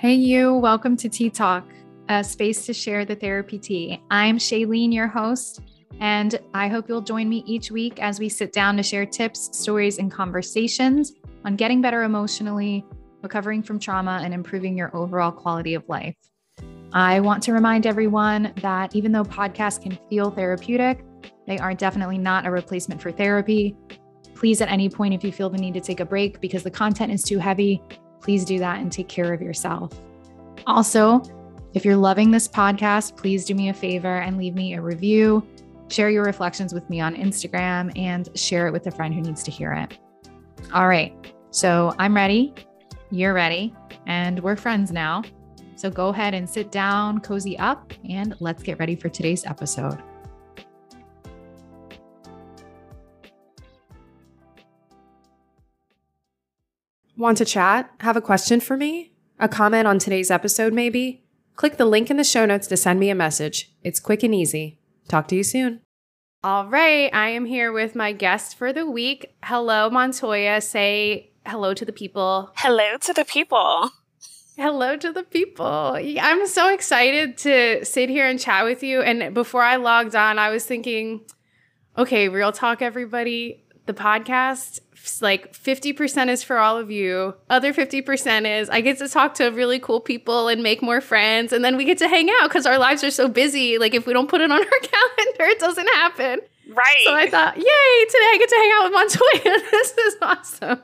Hey, you. Welcome to Tea Talk, a space to share the therapy tea. I'm Shaelene, your host, and I hope you'll join me each week as we sit down to share tips, stories, and conversations on getting better emotionally, recovering from trauma, and improving your overall quality of life. I want to remind everyone that even though podcasts can feel therapeutic, they are definitely not a replacement for therapy. Please, at any point, if you feel the need to take a break because the content is too heavy, please do that and take care of yourself. Also, if you're loving this podcast, please do me a favor and leave me a review, share your reflections with me on Instagram, and share it with a friend who needs to hear it. All right, so I'm ready, you're ready, and we're friends now. So go ahead and sit down, cozy up, and let's get ready for today's episode. Want to chat? Have a question for me? A comment on today's episode, maybe? Click the link in the show notes to send me a message. It's quick and easy. Talk to you soon. All right, I am here with my guest for the week. Hello, Montoyia. Say hello to the people. Hello to the people. Hello to the people. I'm so excited to sit here and chat with you. And before I logged on, I was thinking, okay, real talk, everybody. The podcast like 50% is for all of you. Other 50% is I get to talk to really cool people and make more friends. And then we get to hang out because our lives are so busy. Like if we don't put it on our calendar, it doesn't happen. Right. So I thought, yay, today I get to hang out with Montoyia. this is awesome.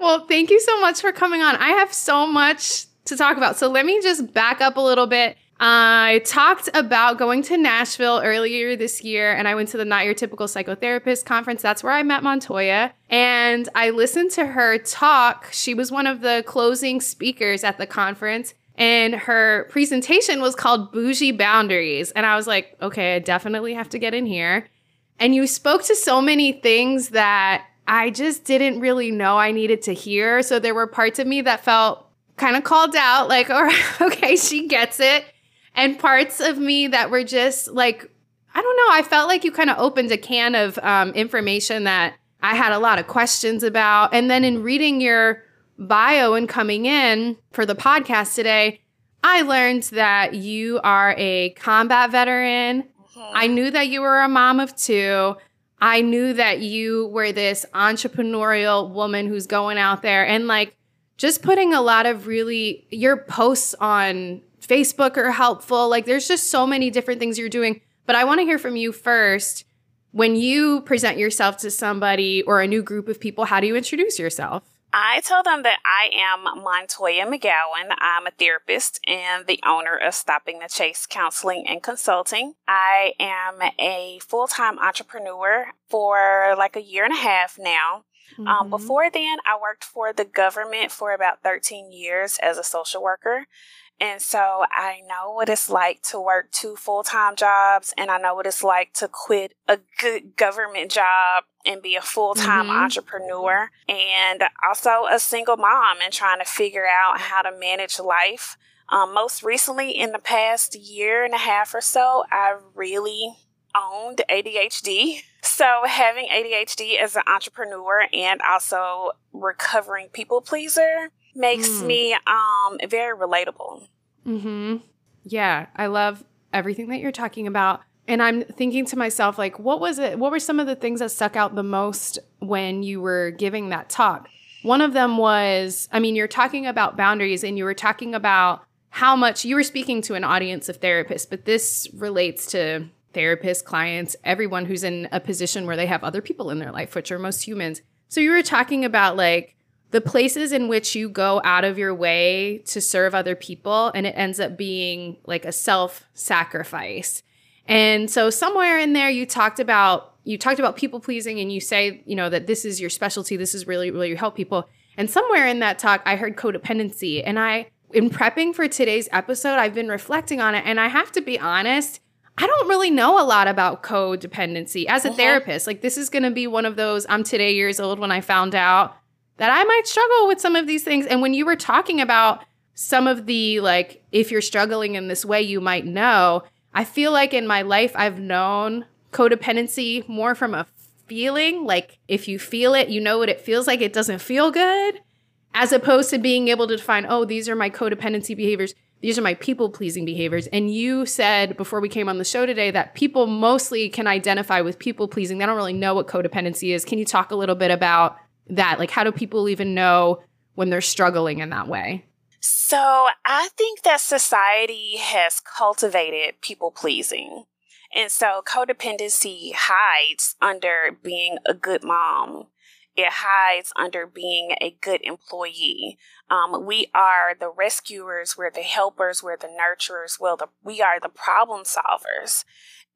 well, thank you so much for coming on. I have so much to talk about. So let me just back up a little bit I talked about going to Nashville earlier this year and I went to the Not Your Typical Psychotherapist conference. That's where I met Montoyia. And I listened to her talk. She was one of the closing speakers at the conference. And her presentation was called Bougie Boundaries. And I was like, okay, I definitely have to get in here. And you spoke to so many things that I just didn't really know I needed to hear. So there were parts of me that felt kind of called out, like, all right, okay, she gets it and parts of me that were just like, I don't know. I felt like you kind of opened a can of um, information that I had a lot of questions about. And then in reading your bio and coming in for the podcast today, I learned that you are a combat veteran. Mm-hmm. I knew that you were a mom of two. I knew that you were this entrepreneurial woman who's going out there and like just putting a lot of really your posts on Facebook are helpful. Like there's just so many different things you're doing. But I want to hear from you first. When you present yourself to somebody or a new group of people, how do you introduce yourself? I tell them that I am Montoyia McGowan. I'm a therapist and the owner of Stopping the Chase Counseling and Consulting. I am a full time entrepreneur for like a year and a half now. Um, mm-hmm. Um, before then, I worked for the government for about 13 years as a social worker. And so I know what it's like to work two full time jobs, and I know what it's like to quit a good government job and be a full time mm-hmm. entrepreneur, and also a single mom and trying to figure out how to manage life. Um, most recently, in the past year and a half or so, I really owned ADHD. So, having ADHD as an entrepreneur and also recovering people pleaser makes mm. me um very relatable. Mhm. Yeah, I love everything that you're talking about. And I'm thinking to myself like what was it what were some of the things that stuck out the most when you were giving that talk? One of them was I mean, you're talking about boundaries and you were talking about how much you were speaking to an audience of therapists, but this relates to therapists, clients, everyone who's in a position where they have other people in their life, which are most humans. So you were talking about like the places in which you go out of your way to serve other people and it ends up being like a self sacrifice. And so somewhere in there you talked about you talked about people pleasing and you say, you know, that this is your specialty, this is really really you help people. And somewhere in that talk I heard codependency and I in prepping for today's episode I've been reflecting on it and I have to be honest, I don't really know a lot about codependency as a uh-huh. therapist. Like this is going to be one of those I'm today years old when I found out that I might struggle with some of these things. And when you were talking about some of the, like, if you're struggling in this way, you might know, I feel like in my life, I've known codependency more from a feeling. Like, if you feel it, you know what it feels like. It doesn't feel good. as opposed to being able to define, oh, these are my codependency behaviors, these are my people pleasing behaviors. And you said before we came on the show today that people mostly can identify with people pleasing. They don't really know what codependency is. Can you talk a little bit about that? Like, how do people even know when they're struggling in that way? So, I think that society has cultivated people pleasing. And so, codependency hides under being a good mom it hides under being a good employee. Um, we are the rescuers, we're the helpers, we're the nurturers, well, the, we are the problem solvers.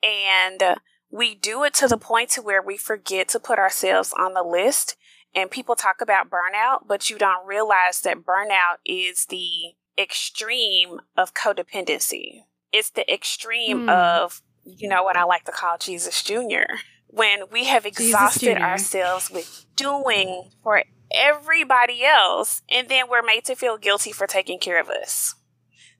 And we do it to the point to where we forget to put ourselves on the list. And people talk about burnout, but you don't realize that burnout is the extreme of codependency. It's the extreme mm. of, you know, what I like to call Jesus Jr when we have exhausted ourselves with doing for everybody else and then we're made to feel guilty for taking care of us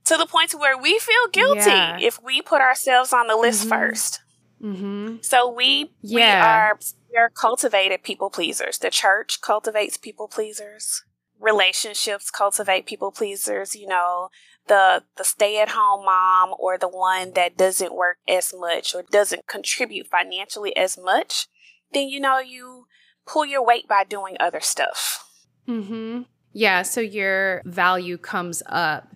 to the point to where we feel guilty yeah. if we put ourselves on the list mm-hmm. 1st mm-hmm. so we yeah. we are we are cultivated people pleasers the church cultivates people pleasers relationships cultivate people pleasers you know the the stay at home mom or the one that doesn't work as much or doesn't contribute financially as much, then you know you pull your weight by doing other stuff. Mhm. Yeah, so your value comes up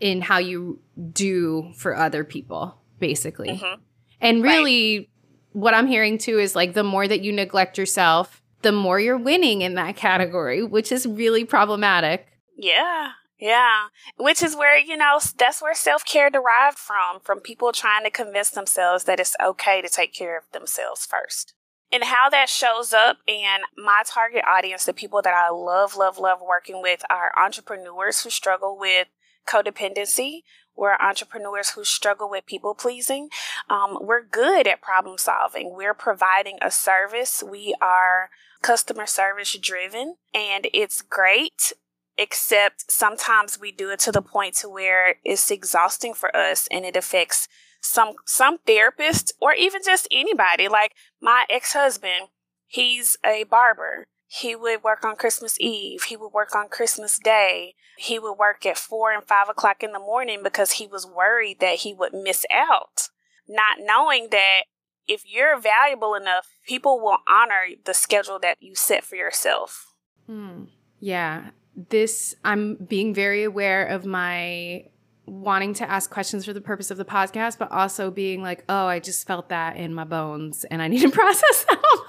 in how you do for other people, basically. Mm-hmm. And really right. What I'm hearing too is like the more that you neglect yourself, the more you're winning in that category, which is really problematic. Yeah. Yeah, which is where, you know, that's where self care derived from, from people trying to convince themselves that it's okay to take care of themselves first. And how that shows up in my target audience, the people that I love, love, love working with are entrepreneurs who struggle with codependency. We're entrepreneurs who struggle with people pleasing. Um, we're good at problem solving. We're providing a service. We are customer service driven and it's great except sometimes we do it to the point to where it's exhausting for us and it affects some some therapists or even just anybody like my ex-husband he's a barber he would work on christmas eve. He would work on christmas day. He would work at four and five o'clock in the morning because he was worried that he would miss out not knowing that if you're valuable enough people will honor the schedule that you set for yourself. Hmm. yeah. This I'm being very aware of my wanting to ask questions for the purpose of the podcast, but also being like, oh, I just felt that in my bones and I need to process that. Oh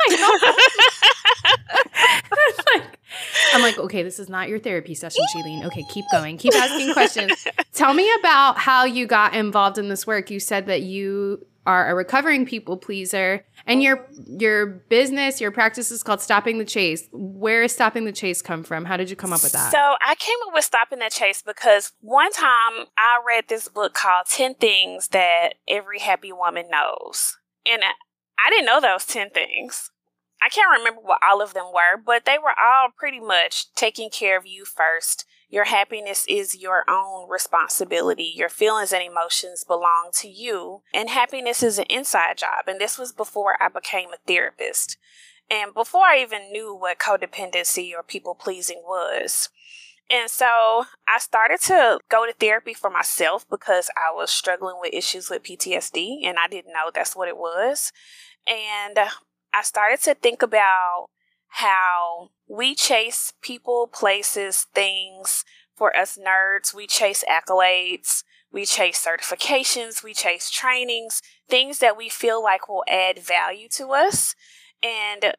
like, I'm like, okay, this is not your therapy session, Shaelene. Okay, keep going. Keep asking questions. Tell me about how you got involved in this work. You said that you are a recovering people pleaser and your your business your practice is called stopping the chase. Where is stopping the chase come from? How did you come up with that? So i came up with stopping the chase because one time i read this book called 10 things that every happy woman knows. And i didn't know those 10 things. I can't remember what all of them were but they were all pretty much taking care of you first your happiness is your own responsibility. Your feelings and emotions belong to you. And happiness is an inside job. And this was before I became a therapist. And before I even knew what codependency or people pleasing was. And so I started to go to therapy for myself because I was struggling with issues with PTSD and I didn't know that's what it was. And I started to think about how we chase people, places, things. For us nerds, we chase accolades, we chase certifications, we chase trainings, things that we feel like will add value to us. And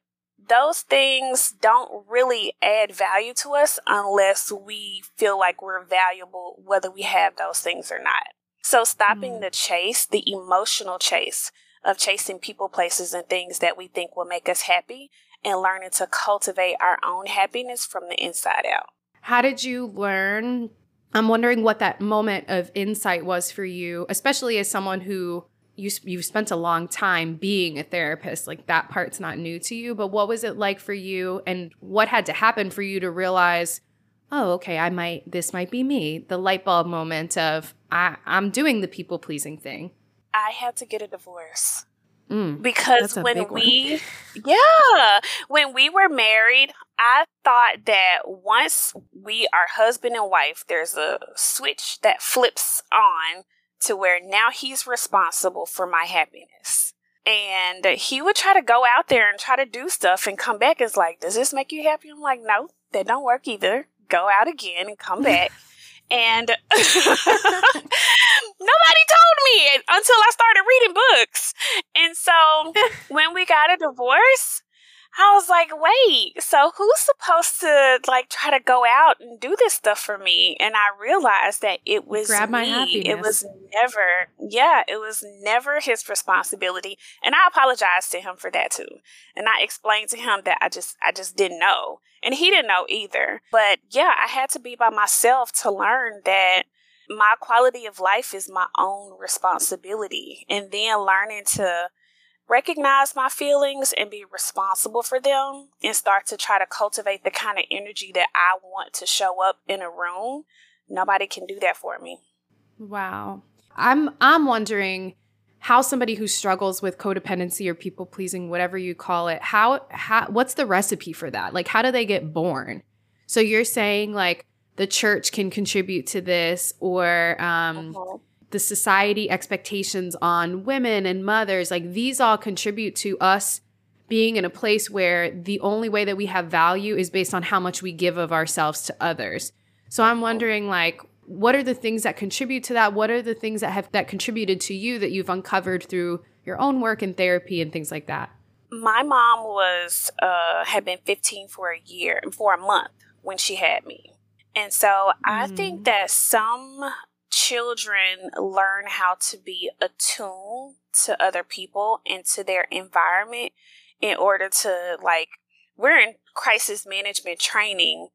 those things don't really add value to us unless we feel like we're valuable, whether we have those things or not. So, stopping mm. the chase, the emotional chase of chasing people, places, and things that we think will make us happy and learning to cultivate our own happiness from the inside out. How did you learn? I'm wondering what that moment of insight was for you, especially as someone who you you've spent a long time being a therapist. Like that part's not new to you, but what was it like for you and what had to happen for you to realize, "Oh, okay, I might this might be me." The light bulb moment of I I'm doing the people pleasing thing. I had to get a divorce. Mm, because when we, yeah, when we were married, I thought that once we are husband and wife, there's a switch that flips on to where now he's responsible for my happiness. And he would try to go out there and try to do stuff and come back. It's like, does this make you happy? I'm like, no, that don't work either. Go out again and come back. and nobody told me until I started reading books. And so when we got a divorce, I was like, wait, so who's supposed to like try to go out and do this stuff for me? And I realized that it was Grab my me. Happiness. It was never, yeah, it was never his responsibility. And I apologized to him for that too. And I explained to him that I just, I just didn't know. And he didn't know either. But yeah, I had to be by myself to learn that my quality of life is my own responsibility. And then learning to recognize my feelings and be responsible for them and start to try to cultivate the kind of energy that I want to show up in a room, nobody can do that for me. Wow. I'm I'm wondering how somebody who struggles with codependency or people pleasing whatever you call it, how how what's the recipe for that? Like how do they get born? So you're saying like the church can contribute to this or um uh-huh the society expectations on women and mothers, like these all contribute to us being in a place where the only way that we have value is based on how much we give of ourselves to others. So I'm wondering like what are the things that contribute to that? What are the things that have that contributed to you that you've uncovered through your own work and therapy and things like that? My mom was uh had been 15 for a year for a month when she had me. And so mm. I think mm. that some children learn how to be attuned to other people and to their environment in order to like we're in crisis management training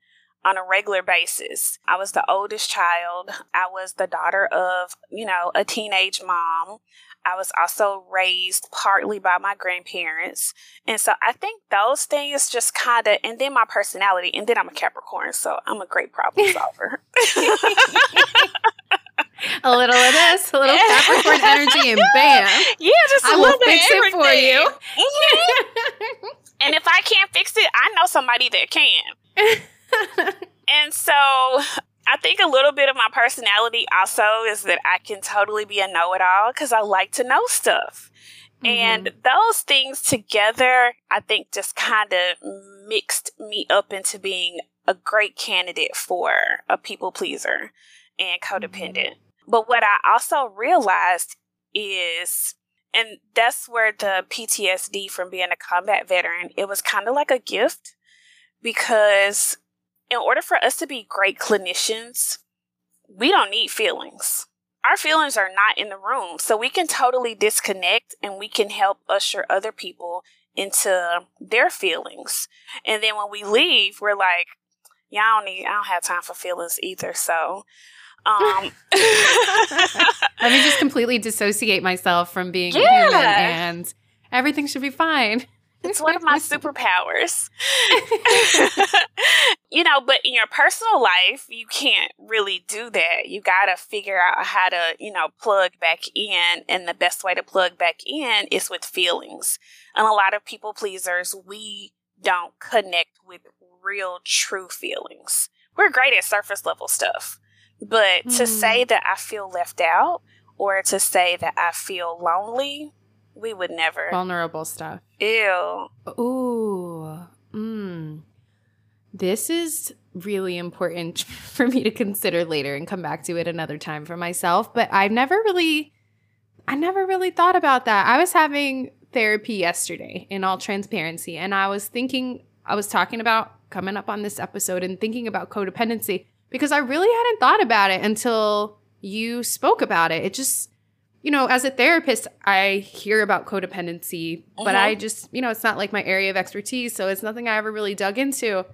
on a regular basis. I was the oldest child. I was the daughter of, you know, a teenage mom. I was also raised partly by my grandparents. And so I think those things just kind of, and then my personality, and then I'm a Capricorn, so I'm a great problem solver. a little of this, a little Capricorn energy, and bam. Yeah, just I will fix it for you. Mm-hmm. and if I can't fix it, I know somebody that can. and so I think a little bit of my personality also is that I can totally be a know it all because I like to know stuff. Mm-hmm. And those things together, I think just kind of mixed me up into being a great candidate for a people pleaser and codependent. Mm-hmm. But what I also realized is, and that's where the PTSD from being a combat veteran, it was kind of like a gift because in order for us to be great clinicians, we don't need feelings. Our feelings are not in the room. So we can totally disconnect and we can help usher other people into their feelings. And then when we leave, we're like, yeah, I don't need, I don't have time for feelings either. So um, Let me just completely dissociate myself from being yeah. human and everything should be fine. It's one of my superpowers. you know, but in your personal life, you can't really do that. You got to figure out how to, you know, plug back in. And the best way to plug back in is with feelings. And a lot of people pleasers, we don't connect with real, true feelings. We're great at surface level stuff. But mm. to say hmm. that I feel left out or to say that I feel lonely, we would never. Vulnerable stuff. Ew. Ooh. Mm. This is really important for me to consider later and come back to it another time for myself. But I've never really, I never really thought about that. I was having therapy yesterday in all transparency, and I was thinking, I was talking about coming up on this episode and thinking about codependency because I really hadn't thought about it until you spoke about it. It just, you know, as a therapist, I hear about codependency, uh-huh. but I uh-huh. just, you know, it's not like my area of expertise. So it's nothing I ever really dug into.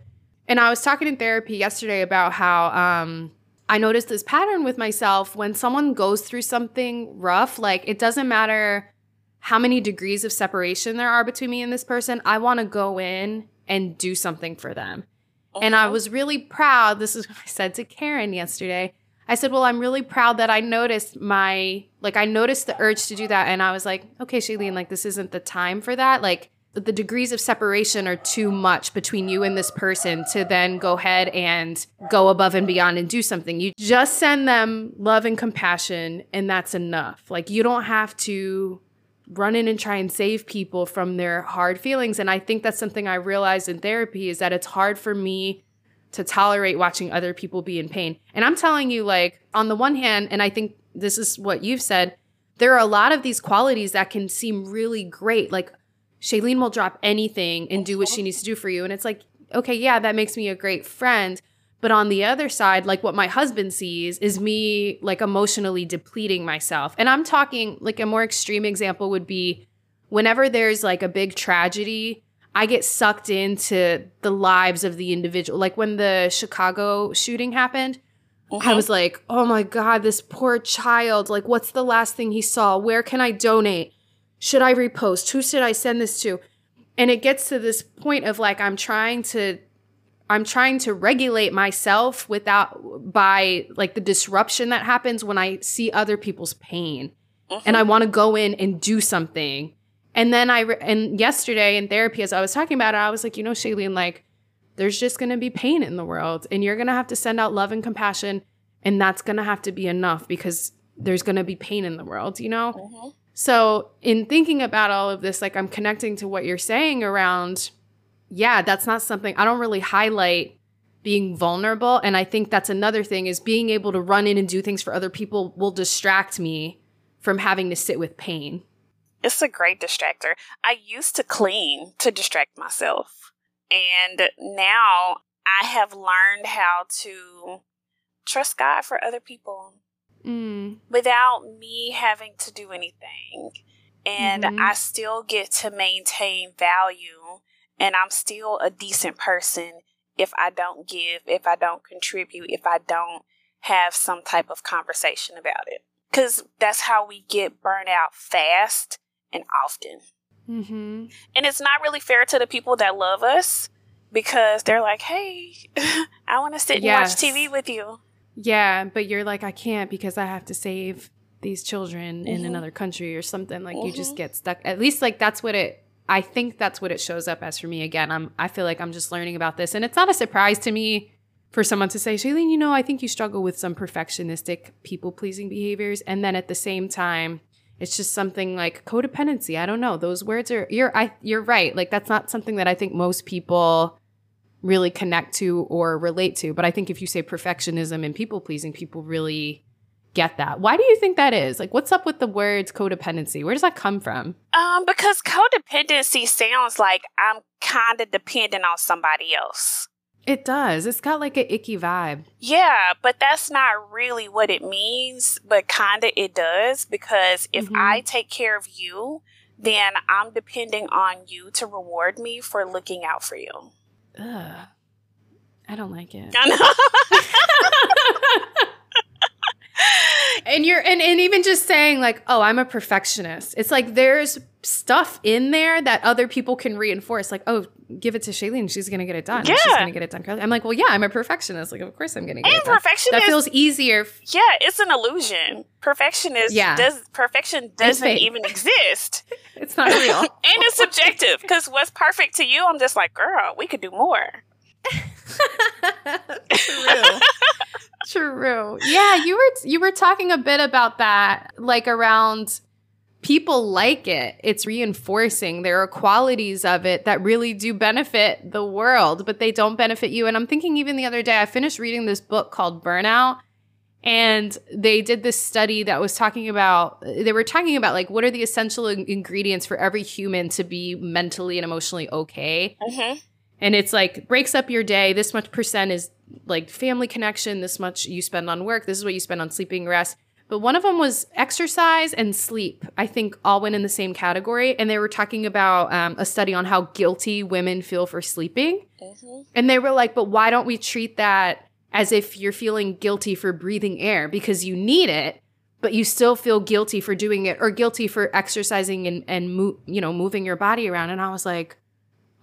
And I was talking in therapy yesterday about how um, I noticed this pattern with myself when someone goes through something rough, like it doesn't matter how many degrees of separation there are between me and this person, I want to go in and do something for them. And I uh-huh. was really proud. This is what I said to Karen yesterday. I said, Well, I'm really proud that I noticed my, like, I noticed the urge to do that. And I was like, Okay, Shaelene, like, this isn't the time for that. Like, the degrees of separation are too much between you and this person to then go ahead and go above and beyond and do something. You just send them love and compassion, and that's enough. Like, you don't have to run in and try and save people from their hard feelings. And I think that's something I realized in therapy is that it's hard for me to tolerate watching other people be in pain. And I'm telling you, like, on the one hand, and I think this is what you've said, there are a lot of these qualities that can seem really great. Like, Shaelene will drop anything and do what she needs to do for you. And it's like, okay, yeah, that makes me a great friend. But on the other side, like what my husband sees is me like emotionally depleting myself. And I'm talking like a more extreme example would be whenever there's like a big tragedy, I get sucked into the lives of the individual. Like when the Chicago shooting happened, I Mhm. was like, oh my God, this poor child. Like, what's the last thing he saw? Where can I donate? Should I repost? Who should I send this to? And it gets to this point of like, I'm trying to. I'm trying to regulate myself without by like the disruption that happens when I see other people's pain Mhm. and I want to go in and do something. And then I re- and yesterday in therapy, as I was talking about it, I was like, you know, Shaelene, like, there's just going to be pain in the world, and you're going to have to send out love and compassion, and that's going to have to be enough because there's going to be pain in the world, you know. Mhm. So, in thinking about all of this, like I'm connecting to what you're saying around, yeah, that's not something I don't really highlight being vulnerable. And I think that's another thing is being able to run in and do things for other people will distract me from having to sit with pain. It's a great distractor. I used to clean to distract myself. And now I have learned how to trust God for other people Mm, without me having to do anything. And Mhm. I still get to maintain value and I'm still a decent person if I don't give, if I don't contribute, if I don't have some type of conversation about it. Because that's how we get burnt out fast and often. hmm And it's not really fair to the people that love us because they're like, hey, I want to sit and Yes. watch TV with you. Yeah, but you're like, I can't because I have to save these children in Mhm. another country or something. Like you just Mhm. get stuck. At least like that's what it I think that's what it shows up as for me again. I'm I feel like I'm just learning about this. And it's not a surprise to me for someone to say, Shaelene, you know, I think you struggle with some perfectionistic people pleasing behaviors. And then at the same time, it's just something like codependency. I don't know. Those words are you're I you're right. Like that's not something that I think most people really connect to or relate to. But I think if you say perfectionism and people pleasing, people really get that. Why do you think that is? Like, what's up with the words codependency? Where does that come from? Um, because codependency sounds like I'm kind of dependent on somebody else. It does. It's got like an icky vibe. Yeah, but that's not really what it means, but kind of it does because if Mhm. I take care of you, then I'm depending on you to reward me for looking out for you. Ugh. I don't like it. I know. and you're and, and even just saying like oh i'm a perfectionist. It's like there's stuff in there that other people can reinforce like oh give it to Shaelene. She's gonna get it done. Yeah, she's gonna get it done. I'm like well yeah i'm a perfectionist. Like of course i'm gonna get and it done. Perfection that feels easier yeah, it's an illusion. Perfection is Yeah. does perfection doesn't even exist. it's not real. And it's subjective because what's perfect to you, I'm just like, girl, we could do more. True. Yeah, you were you were talking a bit about that like around people like it. It's reinforcing there are qualities of it that really do benefit the world, but they don't benefit you. And I'm thinking even the other day I finished reading this book called Burnout and they did this study that was talking about they were talking about like what are the essential in- ingredients for every human to be mentally and emotionally okay hmm and it's like breaks up your day. This much percent is like family connection. This much you spend on work. This is what you spend on sleeping rest. But one of them was exercise and sleep i think all went in the same category. And they were talking about um, a study on how guilty women feel for sleeping. Hmm and they were like but why don't we treat that as if you're feeling guilty for breathing air? Because you need it but you still feel guilty for doing it or guilty for exercising and and mo- you know moving your body around. And i was like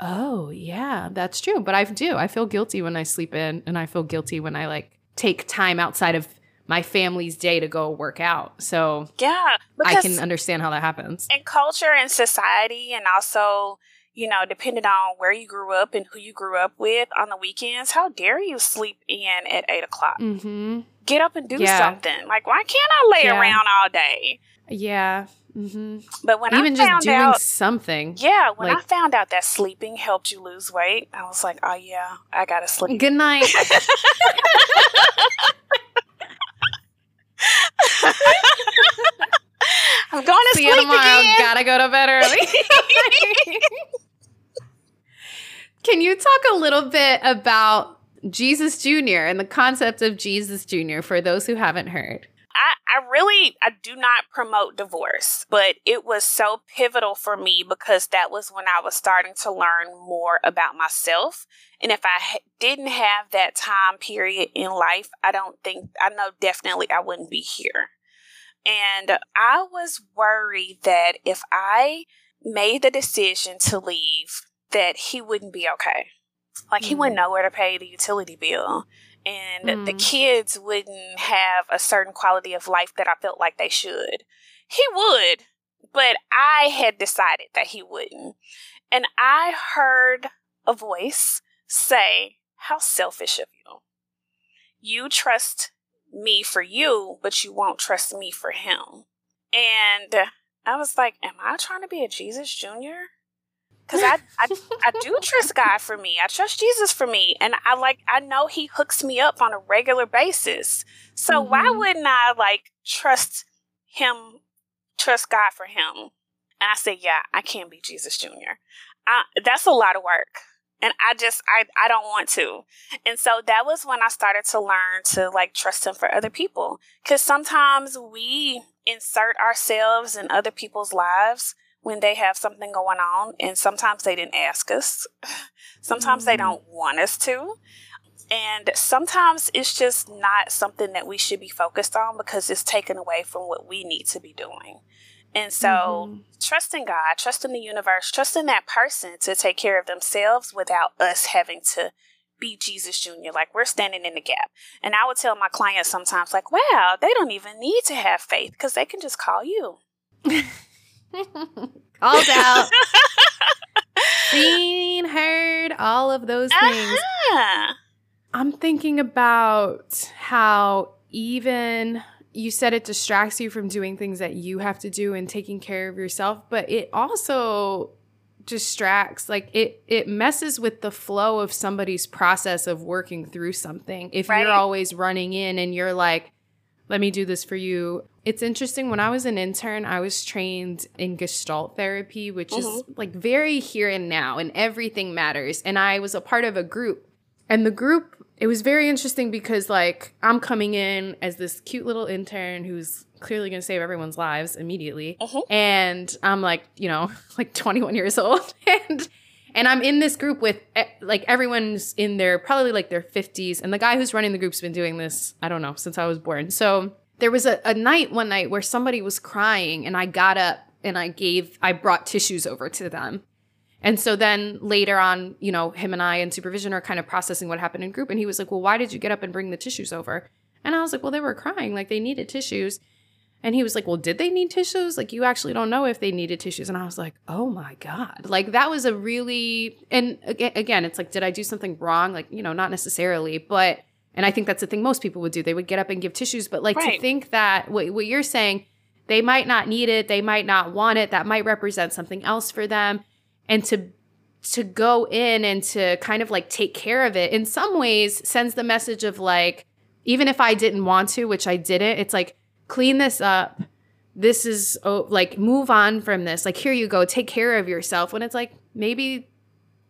oh yeah that's true but i do i feel guilty when i sleep in and i feel guilty when i like take time outside of my family's day to go work out. So yeah, I can understand how that happens. In culture and society, and also, you know, depending on where you grew up and who you grew up with on the weekends, how dare you sleep in at eight o'clock? Mm-hmm. Get up and do yeah. something. Like, why can't I lay yeah. around all day? Yeah. Mm-hmm. But when even I just doing out, something, yeah. When like, I found out that sleeping helped you lose weight, I was like, oh yeah, I gotta sleep. Good night. I'm going to See sleep you tomorrow. Again. Gotta go to bed early. Can you talk a little bit about Jesus Jr. and the concept of Jesus Jr. for those who haven't heard? I, I really I do not promote divorce, but it was so pivotal for me because that was when I was starting to learn more about myself. And if I ha- didn't have that time period in life, I don't think I know definitely I wouldn't be here. And I was worried that if I made the decision to leave, that he wouldn't be okay. Like he wouldn't mm. know where to pay the utility bill and mm. the kids wouldn't have a certain quality of life that I felt like they should. He would, but I had decided that he wouldn't. And I heard a voice say, How selfish of you. You trust me for you, but you won't trust me for him. And I was like, Am I trying to be a Jesus Jr.? Because I, I, I do trust God for me. I trust Jesus for me. And I like, I know He hooks me up on a regular basis. So mm-hmm. why wouldn't I like trust Him, trust God for Him? And I said, yeah, I can be Jesus Jr. That's a lot of work. And I just, I, I don't want to. And so that was when I started to learn to like trust Him for other people. Because sometimes we insert ourselves in other people's lives when they have something going on. And sometimes they didn't ask us, sometimes mm-hmm. they don't want us to. And sometimes it's just not something that we should be focused on because it's taken away from what we need to be doing. And so, mm-hmm. trusting God, trusting the universe, trusting that person to take care of themselves without us having to be Jesus Jr. Like we're standing in the gap. And I would tell my clients sometimes, like, wow, they don't even need to have faith because they can just call you. Called out. Seen, heard, all of those things. Uh-huh. I'm thinking about how even you said it distracts you from doing things that you have to do and taking care of yourself, but it also distracts like it it messes with the flow of somebody's process of working through something. If right. you're always running in and you're like let me do this for you. It's interesting. When I was an intern, I was trained in Gestalt therapy, which mm-hmm. is like very here and now, and everything matters. And I was a part of a group. And the group, it was very interesting because, like, I'm coming in as this cute little intern who's clearly going to save everyone's lives immediately. Mm-hmm. And I'm like, you know, like 21 years old. and and I'm in this group with eh, like everyone's in their probably like their 50s. And the guy who's running the group's been doing this, I don't know, since I was born. So there was a, a night one night where somebody was crying and I got up and I gave, I brought tissues over to them. And so then later on, you know, him and I and supervision are kind of processing what happened in group. And he was like, Well, why did you get up and bring the tissues over? And I was like, Well, they were crying, like they needed tissues. And he was like, Well, did they need tissues? Like, you actually don't know if they needed tissues. And I was like, Oh my God. Like, that was a really, and again, it's like, did I do something wrong? Like, you know, not necessarily, but, and I think that's the thing most people would do. They would get up and give tissues. But like, right. to think that what, what you're saying, they might not need it, they might not want it, that might represent something else for them. And to, to go in and to kind of like take care of it in some ways sends the message of like, even if I didn't want to, which I didn't, it's like, clean this up. This is oh, like move on from this. Like here you go, take care of yourself. When it's like maybe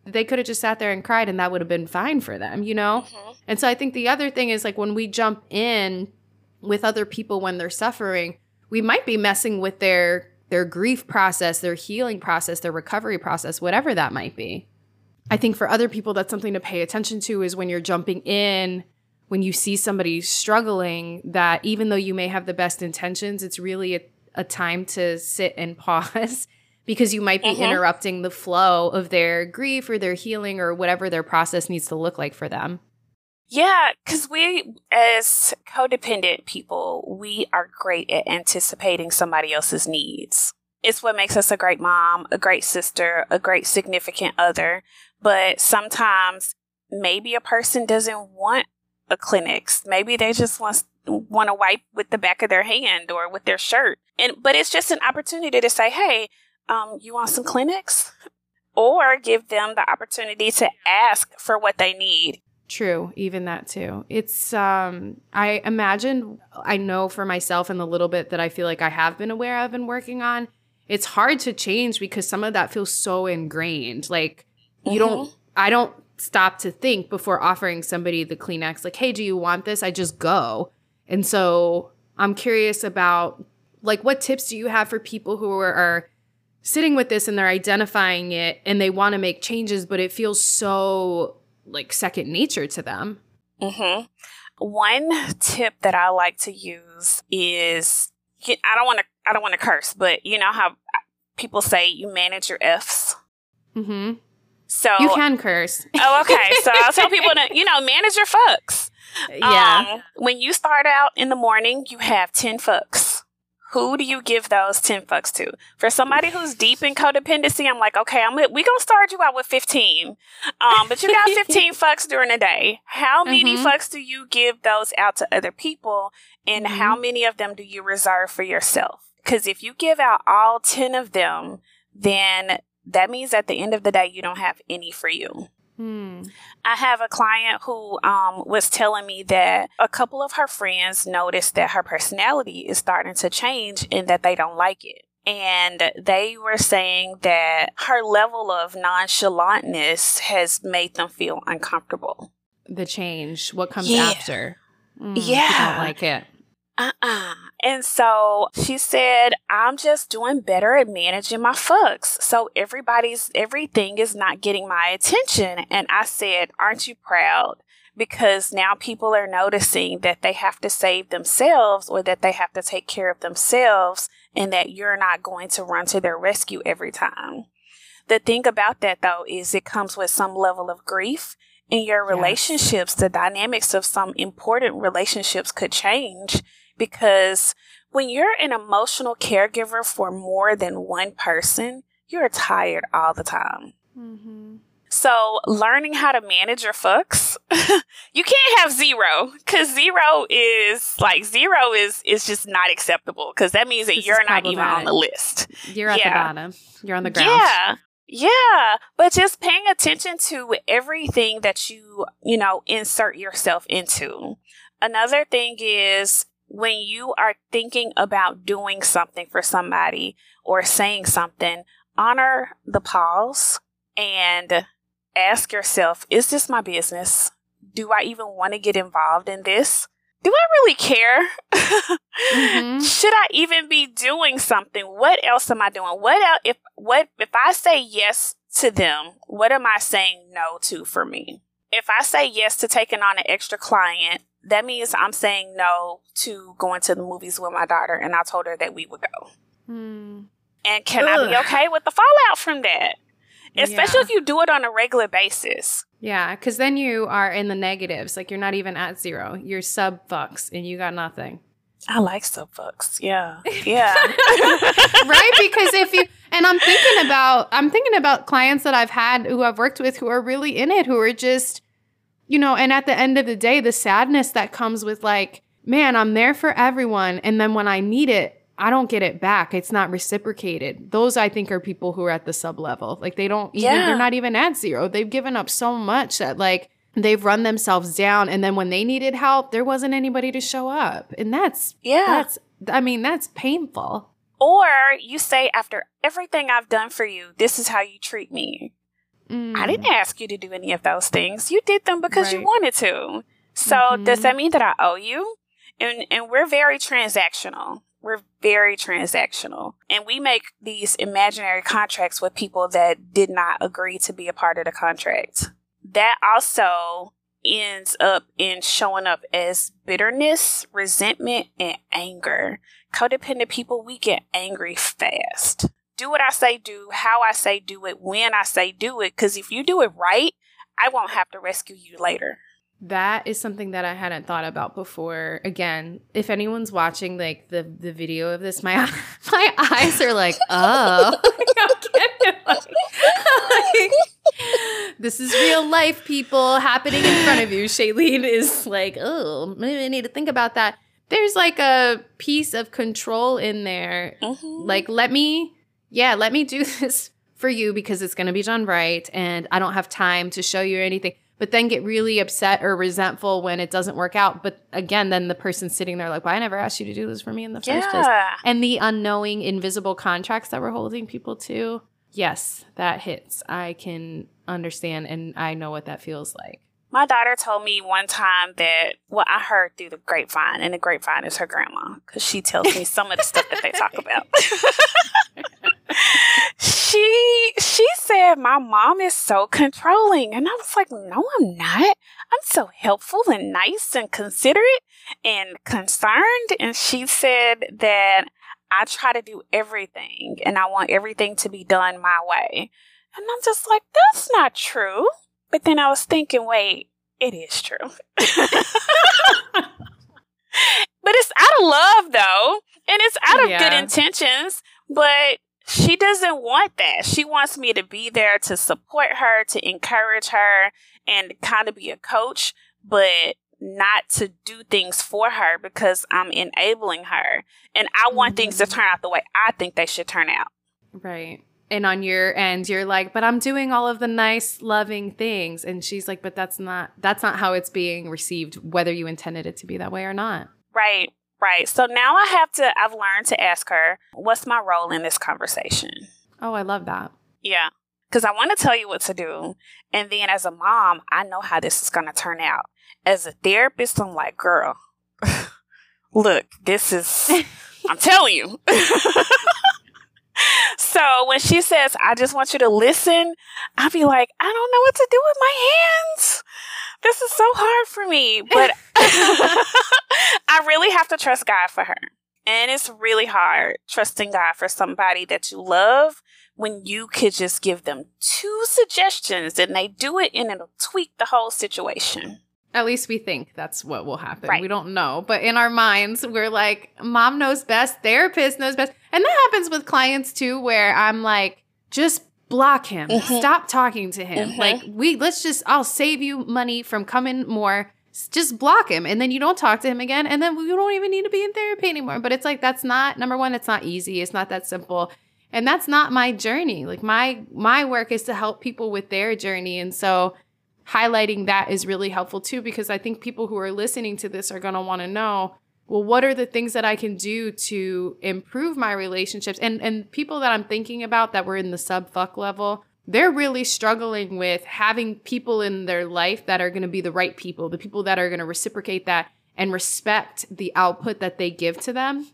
they could have just sat there and cried and that would have been fine for them, you know? Mm-hmm. And so I think the other thing is like when we jump in with other people when they're suffering, we might be messing with their their grief process, their healing process, their recovery process, whatever that might be. I think for other people that's something to pay attention to is when you're jumping in when you see somebody struggling that even though you may have the best intentions, it's really a, a time to sit and pause because you might be mm-hmm. interrupting the flow of their grief or their healing or whatever their process needs to look like for them. Yeah, because we, as codependent people, we are great at anticipating somebody else's needs. It's what makes us a great mom, a great sister, a great significant other. But sometimes maybe a person doesn't want a Kleenex. Maybe they just want want to wipe with the back of their hand or with their shirt. And but it's just an opportunity to say, "Hey, um, you want some Kleenex?" Or give them the opportunity to ask for what they need. True, even that too. It's um I imagine I know for myself and the little bit that I feel like I have been aware of and working on, it's hard to change because some of that feels so ingrained. Like you mm-hmm. don't I don't stop to think before offering somebody the Kleenex like, "Hey, do you want this?" I just go. And so I'm curious about like what tips do you have for people who are, are sitting with this and they're identifying it and they want to make changes, but it feels so like second nature to them. Mm-hmm. One tip that I like to use is I don't want to I don't want to curse, but you know how people say you manage your F's. Mm-hmm. So you can curse. Oh, okay. So I'll tell people to you know manage your fucks. Yeah. Um, when you start out in the morning, you have ten fucks who do you give those 10 fucks to? For somebody who's deep in codependency, I'm like, okay, I'm we gonna start you out with 15. Um, but you got 15 fucks during the day. How many mm-hmm. fucks do you give those out to other people? And mm-hmm. how many of them do you reserve for yourself? Because if you give out all 10 of them, then that means at the end of the day, you don't have any for you. Hmm. I have a client who um, was telling me that a couple of her friends noticed that her personality is starting to change and that they don't like it. And they were saying that her level of nonchalantness has made them feel uncomfortable. The change, what comes yeah. after? Mm, yeah. don't like it uh-uh. And so she said, I'm just doing better at managing my fucks. So everybody's, everything is not getting my attention. And I said, aren't you proud? Because now people are noticing that they have to save themselves or that they have to take care of themselves and that you're not going to run to their rescue every time. The thing about that though is it comes with some level of grief in your relationships. Yes. The dynamics of some important relationships could change because when you're an emotional caregiver for more than one person, you're tired all the time. Mm-hmm. So, learning how to manage your fucks, you can't have zero because zero is like zero is is just not acceptable because that means that this you're not even on the list. You're at yeah. the bottom. You're on the ground. Yeah. Yeah, but just paying attention to everything that you, you know, insert yourself into. Another thing is when you are thinking about doing something for somebody or saying something, honor the pause and ask yourself, is this my business? Do I even want to get involved in this? Do I really care? mm-hmm. Should I even be doing something? What else am I doing? What else, if what if I say yes to them, what am I saying no to for me? If I say yes to taking on an extra client, that means I'm saying no to going to the movies with my daughter, and I told her that we would go. Hmm. And can Ugh. I be okay with the fallout from that? Especially yeah. if you do it on a regular basis. Yeah, because then you are in the negatives. Like you're not even at zero. You're sub fucks and you got nothing. I like sub fucks. Yeah. Yeah. right? Because if you and I'm thinking about I'm thinking about clients that I've had who I've worked with who are really in it, who are just you know, and at the end of the day, the sadness that comes with like, man, I'm there for everyone. And then when I need it, I don't get it back. It's not reciprocated. Those I think are people who are at the sub level. Like they don't even, yeah. they're not even at zero. They've given up so much that like they've run themselves down. And then when they needed help, there wasn't anybody to show up. And that's, yeah, that's, I mean, that's painful. Or you say, after everything I've done for you, this is how you treat me. Mm. I didn't ask you to do any of those things. You did them because right. you wanted to. So mm-hmm. does that mean that I owe you? And and we're very transactional. We're very transactional. And we make these imaginary contracts with people that did not agree to be a part of the contract. That also ends up in showing up as bitterness, resentment, and anger. Codependent people, we get angry fast do what I say do, how I say do it, when I say do it. Because if you do it right, I won't have to rescue you later. That is something that I hadn't thought about before. Again, if anyone's watching like the the video of this, my my eyes are like, oh, like, this is real life, people happening in front of you. Shaelene is like, oh, maybe I need to think about that. There's like a piece of control in there. Mm-hmm. Like, let me, yeah, let me do this for you because it's going to be done right, and I don't have time to show you anything but then get really upset or resentful when it doesn't work out. But again, then the person sitting there like, well, I never asked you to do this for me in the first yeah. place. And the unknowing, invisible contracts that we're holding people to. Yes, that hits. I can understand and I know what that feels like. My daughter told me one time that, well, I heard through the grapevine, and the grapevine is her grandma, because she tells me some of the stuff that they talk about. she she said my mom is so controlling. And i was like no i'm not. I'm so helpful and nice and considerate and concerned. And she said that i try to do everything and i want everything to be done my way. And i'm just like that's not true. But then i was thinking wait it is true. But it's out of love though and it's out of yeah. good intentions but she doesn't want that. She wants me to be there to support her, to encourage her, and kind of be a coach, but not to do things for her because I'm enabling her. And I want mm-hmm. things to mm-hmm. turn out the way I think they should turn out. Right. And on your end, you're like, but I'm doing all of the nice, loving things. And she's like, but that's not that's not how it's being received, whether you intended it to be that way or not. Right. Right. So now I have to, I've learned to ask her, what's my role in this conversation? Oh, I love that. Yeah. Because I want to tell you what to do. And then as a mom, I know how this is going to turn out. As a therapist, I'm like, girl, look, this is, I'm telling you. so when she says, I just want you to listen, I'll be like, I don't know what to do with my hands this is so hard for me, but I really have to trust God for her. And it's really hard trusting God for somebody that you love when you could just give them two suggestions and they do it and it'll tweak the whole situation. At least we think that's what will happen. Right. We don't know. But in our minds, we're like, mom knows best, therapist knows best. And that happens with clients too, where I'm like, just block him. Mm-hmm. Stop talking to him. Mm-hmm. Like we let's just I'll save you money from coming more. Just block him and then you don't talk to him again and then we don't even need to be in therapy anymore. But it's like that's not number 1 it's not easy. It's not that simple. And that's not my journey. Like my my work is to help people with their journey and so highlighting that is really helpful too because I think people who are listening to this are going to want to know well what are the things that i can do to improve my relationships? And and people that i'm thinking about that were in the sub fuck level they're really struggling with having people in their life that are going to be the right people the people that are going to reciprocate that and respect the output that they give to them.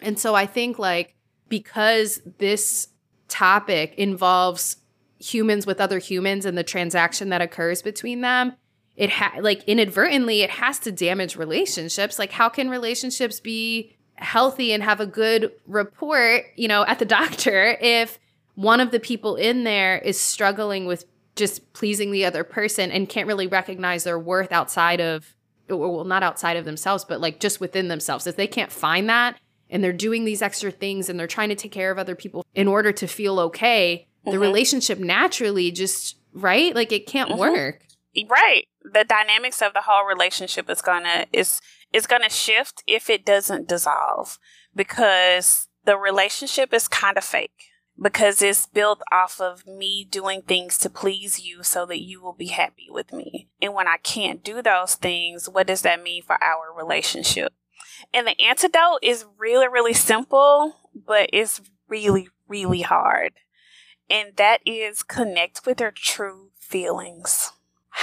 And so i think like because this topic involves humans with other humans and the transaction that occurs between them it ha- like inadvertently it has to damage relationships like how can relationships be healthy and have a good report you know at the doctor if one of the people in there is struggling with just pleasing the other person and can't really recognize their worth outside of well not outside of themselves but like just within themselves if they can't find that and they're doing these extra things and they're trying to take care of other people in order to feel okay mm-hmm. the relationship naturally just right like it can't mm-hmm. work right the dynamics of the whole relationship is gonna is is gonna shift if it doesn't dissolve because the relationship is kind of fake because it's built off of me doing things to please you so that you will be happy with me. And when I can't do those things, what does that mean for our relationship? And the antidote is really, really simple, but it's really, really hard. And that is connect with your true feelings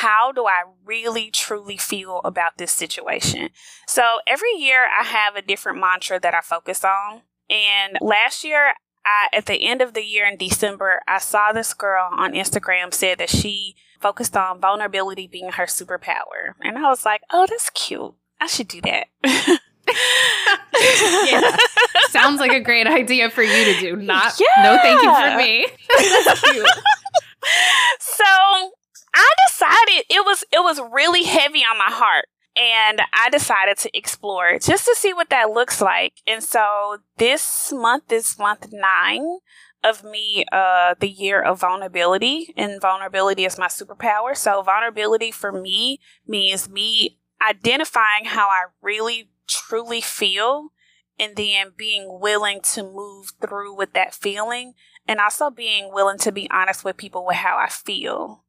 how do I really truly feel about this situation? So every year I have a different mantra that I focus on. And last year, I, at the end of the year in December, I saw this girl on Instagram said that she focused on vulnerability being her superpower. And I was like, oh, that's cute. I should do that. yeah. Sounds like a great idea for you to do. Not, yeah. no, thank you for me. so I decided it was it was really heavy on my heart and I decided to explore just to see what that looks like. And so this month is month nine of me, uh, the year of vulnerability, and vulnerability is my superpower. So vulnerability for me means me identifying how I really truly feel and then being willing to move through with that feeling and also being willing to be honest with people with how I feel.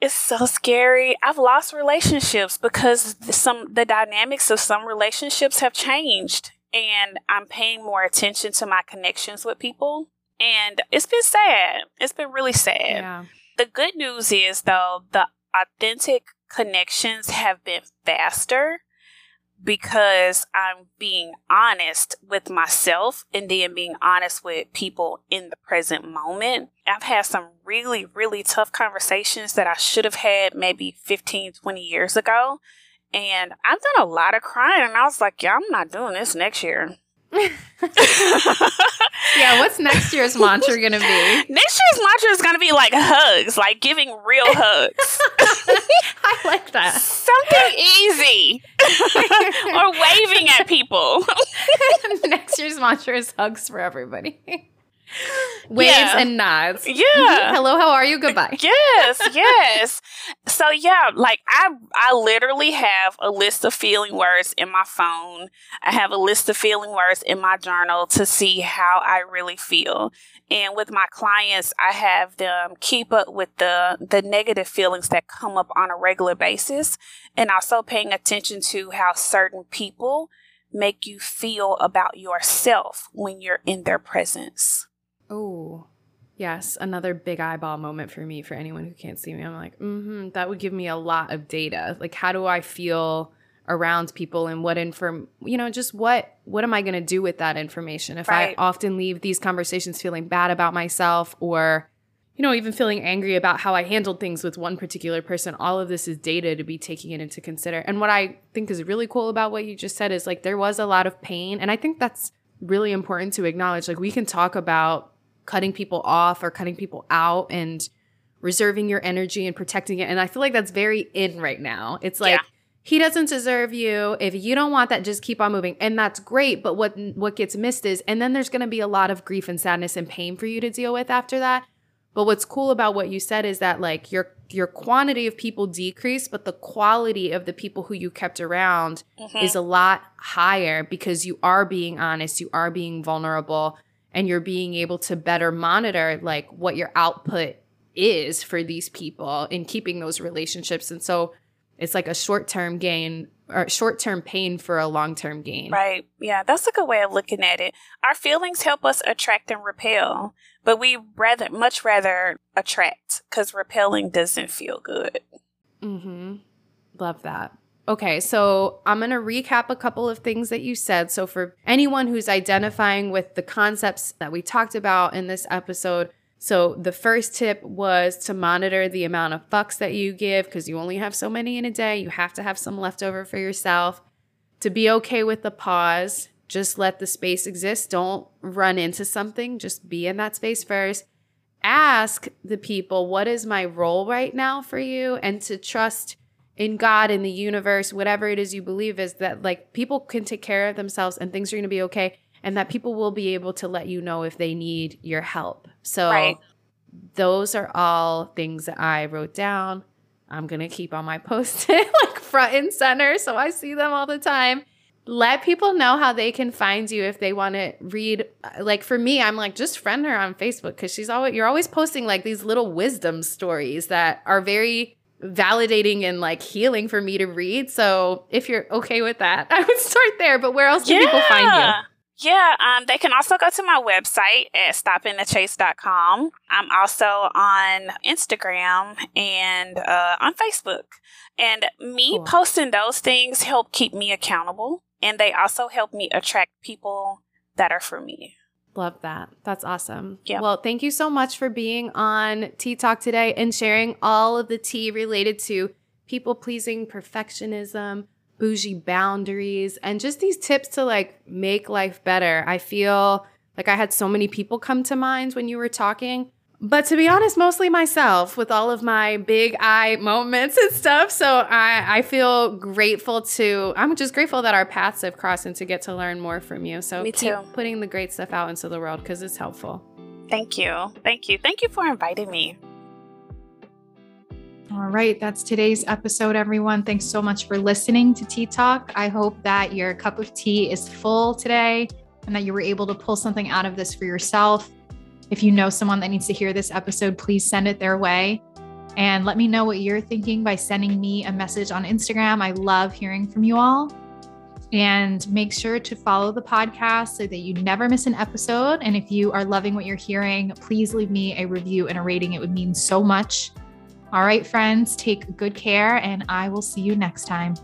It's so scary. I've lost relationships because some the dynamics of some relationships have changed and I'm paying more attention to my connections with people and it's been sad. It's been really sad. Yeah. The good news is though the authentic connections have been faster because I'm being honest with myself and then being honest with people in the present moment. I've had some really, really tough conversations that I should have had maybe 15, 20 years ago. And I've done a lot of crying, and I was like, yeah, I'm not doing this next year. yeah, what's next year's mantra gonna be? Next year's mantra is gonna be like hugs, like giving real hugs. I like that. Something easy. or waving at people. next year's mantra is hugs for everybody. Waves Yeah. and nods. Yeah. Mhm. Hello, how are you? Goodbye. yes, yes. So yeah, like I I literally have a list of feeling words in my phone. I have a list of feeling words in my journal to see how I really feel. And with my clients, I have them keep up with the the negative feelings that come up on a regular basis and also paying attention to how certain people make you feel about yourself when you're in their presence. Oh, yes. Another big eyeball moment for me, for anyone who can't see me. I'm like, mm-hmm, that would give me a lot of data. Like, how do I feel around people and what inform, you know, just what, what am I going to do with that information? If Right. I often leave these conversations feeling bad about myself or, you know, even feeling angry about how I handled things with one particular person, all of this is data to be taking it into consider. And what I think is really cool about what you just said is like there was a lot of pain. And I think that's really important to acknowledge. Like we can talk about cutting people off or cutting people out and reserving your energy and protecting it. And I feel like that's very in right now. It's like Yeah. he doesn't deserve you. If you don't want that, just keep on moving. And that's great. But what what gets missed is and then there's gonna be a lot of grief and sadness and pain for you to deal with after that. But what's cool about what you said is that like your your quantity of people decreased, but the quality of the people who you kept around Mhm. is a lot higher because you are being honest, you are being vulnerable, and you're being able to better monitor like what your output is for these people in keeping those relationships. And so it's like a short-term gain or short-term pain for a long-term gain. Right. Yeah, that's a good way of looking at it. Our feelings help us attract and repel, but we rather much rather attract because repelling doesn't feel good. Mm-hmm. Love that. Okay, so I'm going to recap a couple of things that you said. So, for anyone who's identifying with the concepts that we talked about in this episode, so the first tip was to monitor the amount of fucks that you give because you only have so many in a day. You have to have some left over for yourself. To be okay with the pause, just let the space exist. Don't run into something, just be in that space first ask the people, what is my role right now for you? And to trust in God, in the universe, whatever it is you believe is that like people can take care of themselves and things are going to be okay. And that people will be able to let you know if they need your help. So Right. those are all things that I wrote down. I'm going to keep on my post it like front and center so I see them all the time. Let people know how they can find you if they want to read. Uh, like for me, I'm like just friend her on Facebook because she's always you're always posting like these little wisdom stories that are very validating and like healing for me to read. So if you're okay with that, I would start there. But where else can people find you? Yeah, um, they can also go to my website at stoppingthechase.com. I'm also on Instagram and uh, on Facebook. And me Cool. posting those things help keep me accountable. And they also help me attract people that are for me. Love that. That's awesome. Yeah. Well, thank you so much for being on Tea Talk today and sharing all of the tea related to people pleasing, perfectionism, bougie boundaries, and just these tips to like make life better. I feel like I had so many people come to mind when you were talking but to be honest, mostly myself with all of my big eye moments and stuff. So I, I feel grateful to, I'm just grateful that our paths have crossed and to get to learn more from you. So Me keep too. putting the great stuff out into the world because it's helpful. Thank you. Thank you. Thank you for inviting me. All right, that's today's episode, everyone. Thanks so much for listening to Tea Talk. I hope that your cup of tea is full today and that you were able to pull something out of this for yourself. If you know someone that needs to hear this episode, please send it their way. And let me know what you're thinking by sending me a message on Instagram. I love hearing from you all. And make sure to follow the podcast so that you never miss an episode. And if you are loving what you're hearing, please leave me a review and a rating. It would mean so much. All right, friends, take good care, and I will see you next time.